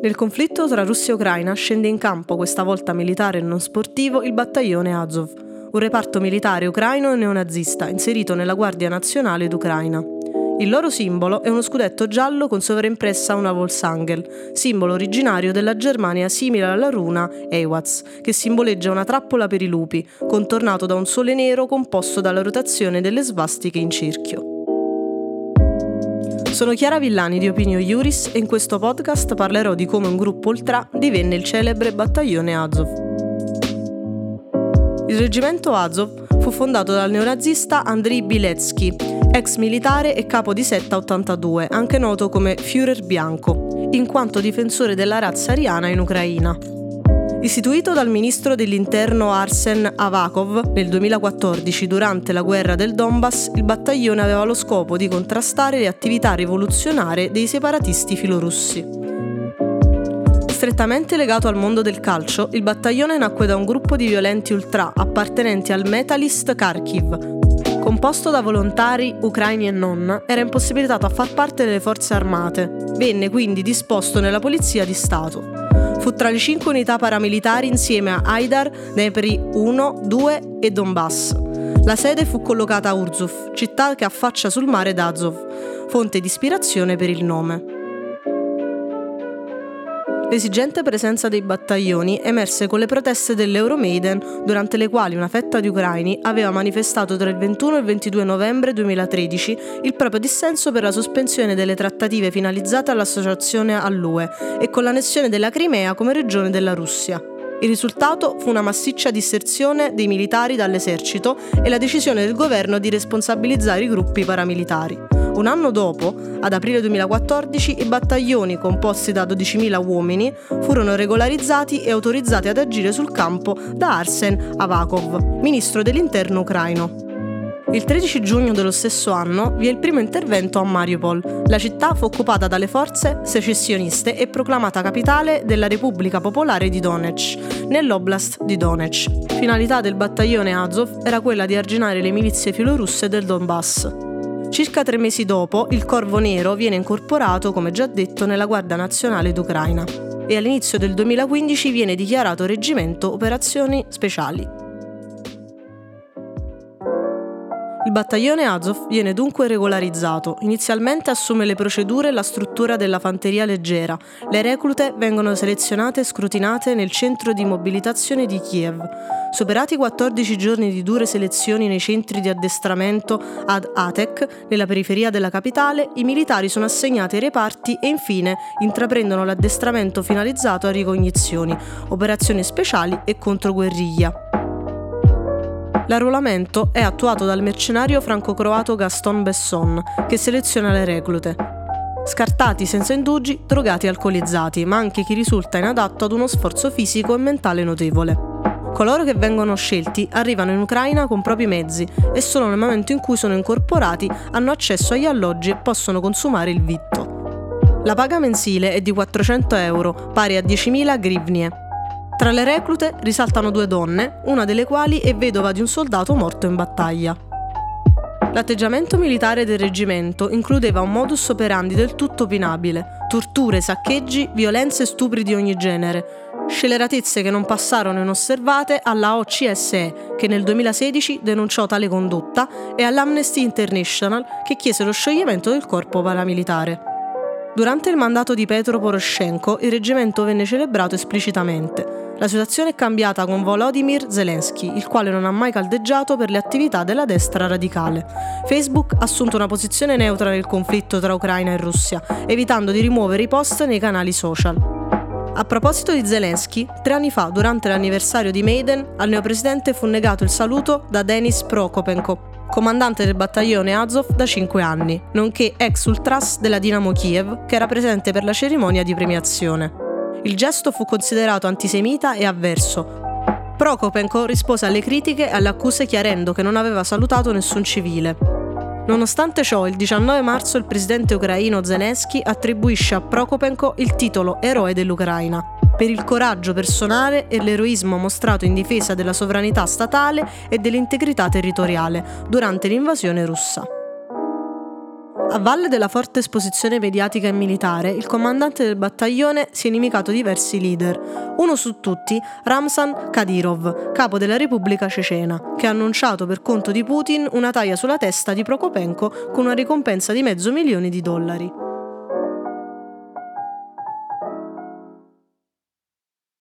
Nel conflitto tra Russia e Ucraina scende in campo, questa volta militare e non sportivo, il battaglione Azov, un reparto militare ucraino e neonazista inserito nella Guardia Nazionale d'Ucraina. Il loro simbolo è uno scudetto giallo con sovraimpressa una Volksangel, simbolo originario della Germania simile alla runa Eiwatz, che simboleggia una trappola per i lupi, contornato da un sole nero composto dalla rotazione delle svastiche in cerchio. Sono Chiara Villani di Opinio Iuris e in questo podcast parlerò di come un gruppo ultra divenne il celebre battaglione Azov. Il reggimento Azov fu fondato dal neonazista Andriy Biletsky ex militare e capo di setta 82, anche noto come Führer Bianco, in quanto difensore della razza ariana in Ucraina. Istituito dal ministro dell'interno Arsen Avakov nel 2014 durante la guerra del Donbass, il battaglione aveva lo scopo di contrastare le attività rivoluzionarie dei separatisti filorussi. Strettamente legato al mondo del calcio, il battaglione nacque da un gruppo di violenti ultra appartenenti al Metalist Kharkiv, composto da volontari ucraini e non, era impossibilitato a far parte delle forze armate. Venne quindi disposto nella polizia di Stato. Fu tra le cinque unità paramilitari insieme a Aidar, Dnepri 1, 2 e Donbass. La sede fu collocata a Urzuf, città che affaccia sul mare d'Azov, fonte di ispirazione per il nome. L'esigente presenza dei battaglioni emerse con le proteste dell'Euromaiden, durante le quali una fetta di ucraini aveva manifestato tra il 21 e il 22 novembre 2013 il proprio dissenso per la sospensione delle trattative finalizzate all'associazione all'UE e con l'annessione della Crimea come regione della Russia. Il risultato fu una massiccia disserzione dei militari dall'esercito e la decisione del governo di responsabilizzare i gruppi paramilitari. Un anno dopo, ad aprile 2014, i battaglioni composti da 12.000 uomini furono regolarizzati e autorizzati ad agire sul campo da Arsen Avakov, ministro dell'interno ucraino. Il 13 giugno dello stesso anno vi è il primo intervento a Mariupol. La città fu occupata dalle forze secessioniste e proclamata capitale della Repubblica Popolare di Donetsk, nell'oblast di Donetsk. Finalità del battaglione Azov era quella di arginare le milizie filorusse del Donbass. Circa tre mesi dopo, il Corvo Nero viene incorporato, come già detto, nella Guardia Nazionale d'Ucraina e all'inizio del 2015 viene dichiarato Reggimento Operazioni Speciali. Il battaglione Azov viene dunque regolarizzato. Inizialmente assume le procedure e la struttura della fanteria leggera. Le reclute vengono selezionate e scrutinate nel centro di mobilitazione di Kiev. Superati 14 giorni di dure selezioni nei centri di addestramento ad Atek, nella periferia della capitale, i militari sono assegnati ai reparti e infine intraprendono l'addestramento finalizzato a ricognizioni, operazioni speciali e controguerriglia. L'arruolamento è attuato dal mercenario franco-croato Gaston Besson, che seleziona le reclute. Scartati senza indugi, drogati e alcolizzati, ma anche chi risulta inadatto ad uno sforzo fisico e mentale notevole. Coloro che vengono scelti arrivano in Ucraina con propri mezzi e solo nel momento in cui sono incorporati hanno accesso agli alloggi e possono consumare il vitto. La paga mensile è di 400 euro, pari a 10.000 grivnie, tra le reclute risaltano due donne, una delle quali è vedova di un soldato morto in battaglia. L'atteggiamento militare del reggimento includeva un modus operandi del tutto opinabile, torture, saccheggi, violenze e stupri di ogni genere, sceleratezze che non passarono inosservate alla OCSE, che nel 2016 denunciò tale condotta, e all'Amnesty International, che chiese lo scioglimento del corpo paramilitare. Durante il mandato di Petro Poroshenko il reggimento venne celebrato esplicitamente, la situazione è cambiata con Volodymyr Zelensky, il quale non ha mai caldeggiato per le attività della destra radicale. Facebook ha assunto una posizione neutra nel conflitto tra Ucraina e Russia, evitando di rimuovere i post nei canali social. A proposito di Zelensky, tre anni fa, durante l'anniversario di Maiden, al neopresidente fu negato il saluto da Denis Prokopenko, comandante del battaglione Azov da cinque anni, nonché ex ultras della Dinamo Kiev, che era presente per la cerimonia di premiazione. Il gesto fu considerato antisemita e avverso. Prokopenko rispose alle critiche e alle accuse chiarendo che non aveva salutato nessun civile. Nonostante ciò, il 19 marzo il presidente ucraino Zelensky attribuisce a Prokopenko il titolo Eroe dell'Ucraina per il coraggio personale e l'eroismo mostrato in difesa della sovranità statale e dell'integrità territoriale durante l'invasione russa. A valle della forte esposizione mediatica e militare, il comandante del battaglione si è inimicato diversi leader, uno su tutti Ramzan Kadyrov, capo della Repubblica Cecena, che ha annunciato per conto di Putin una taglia sulla testa di Prokopenko con una ricompensa di mezzo milione di dollari.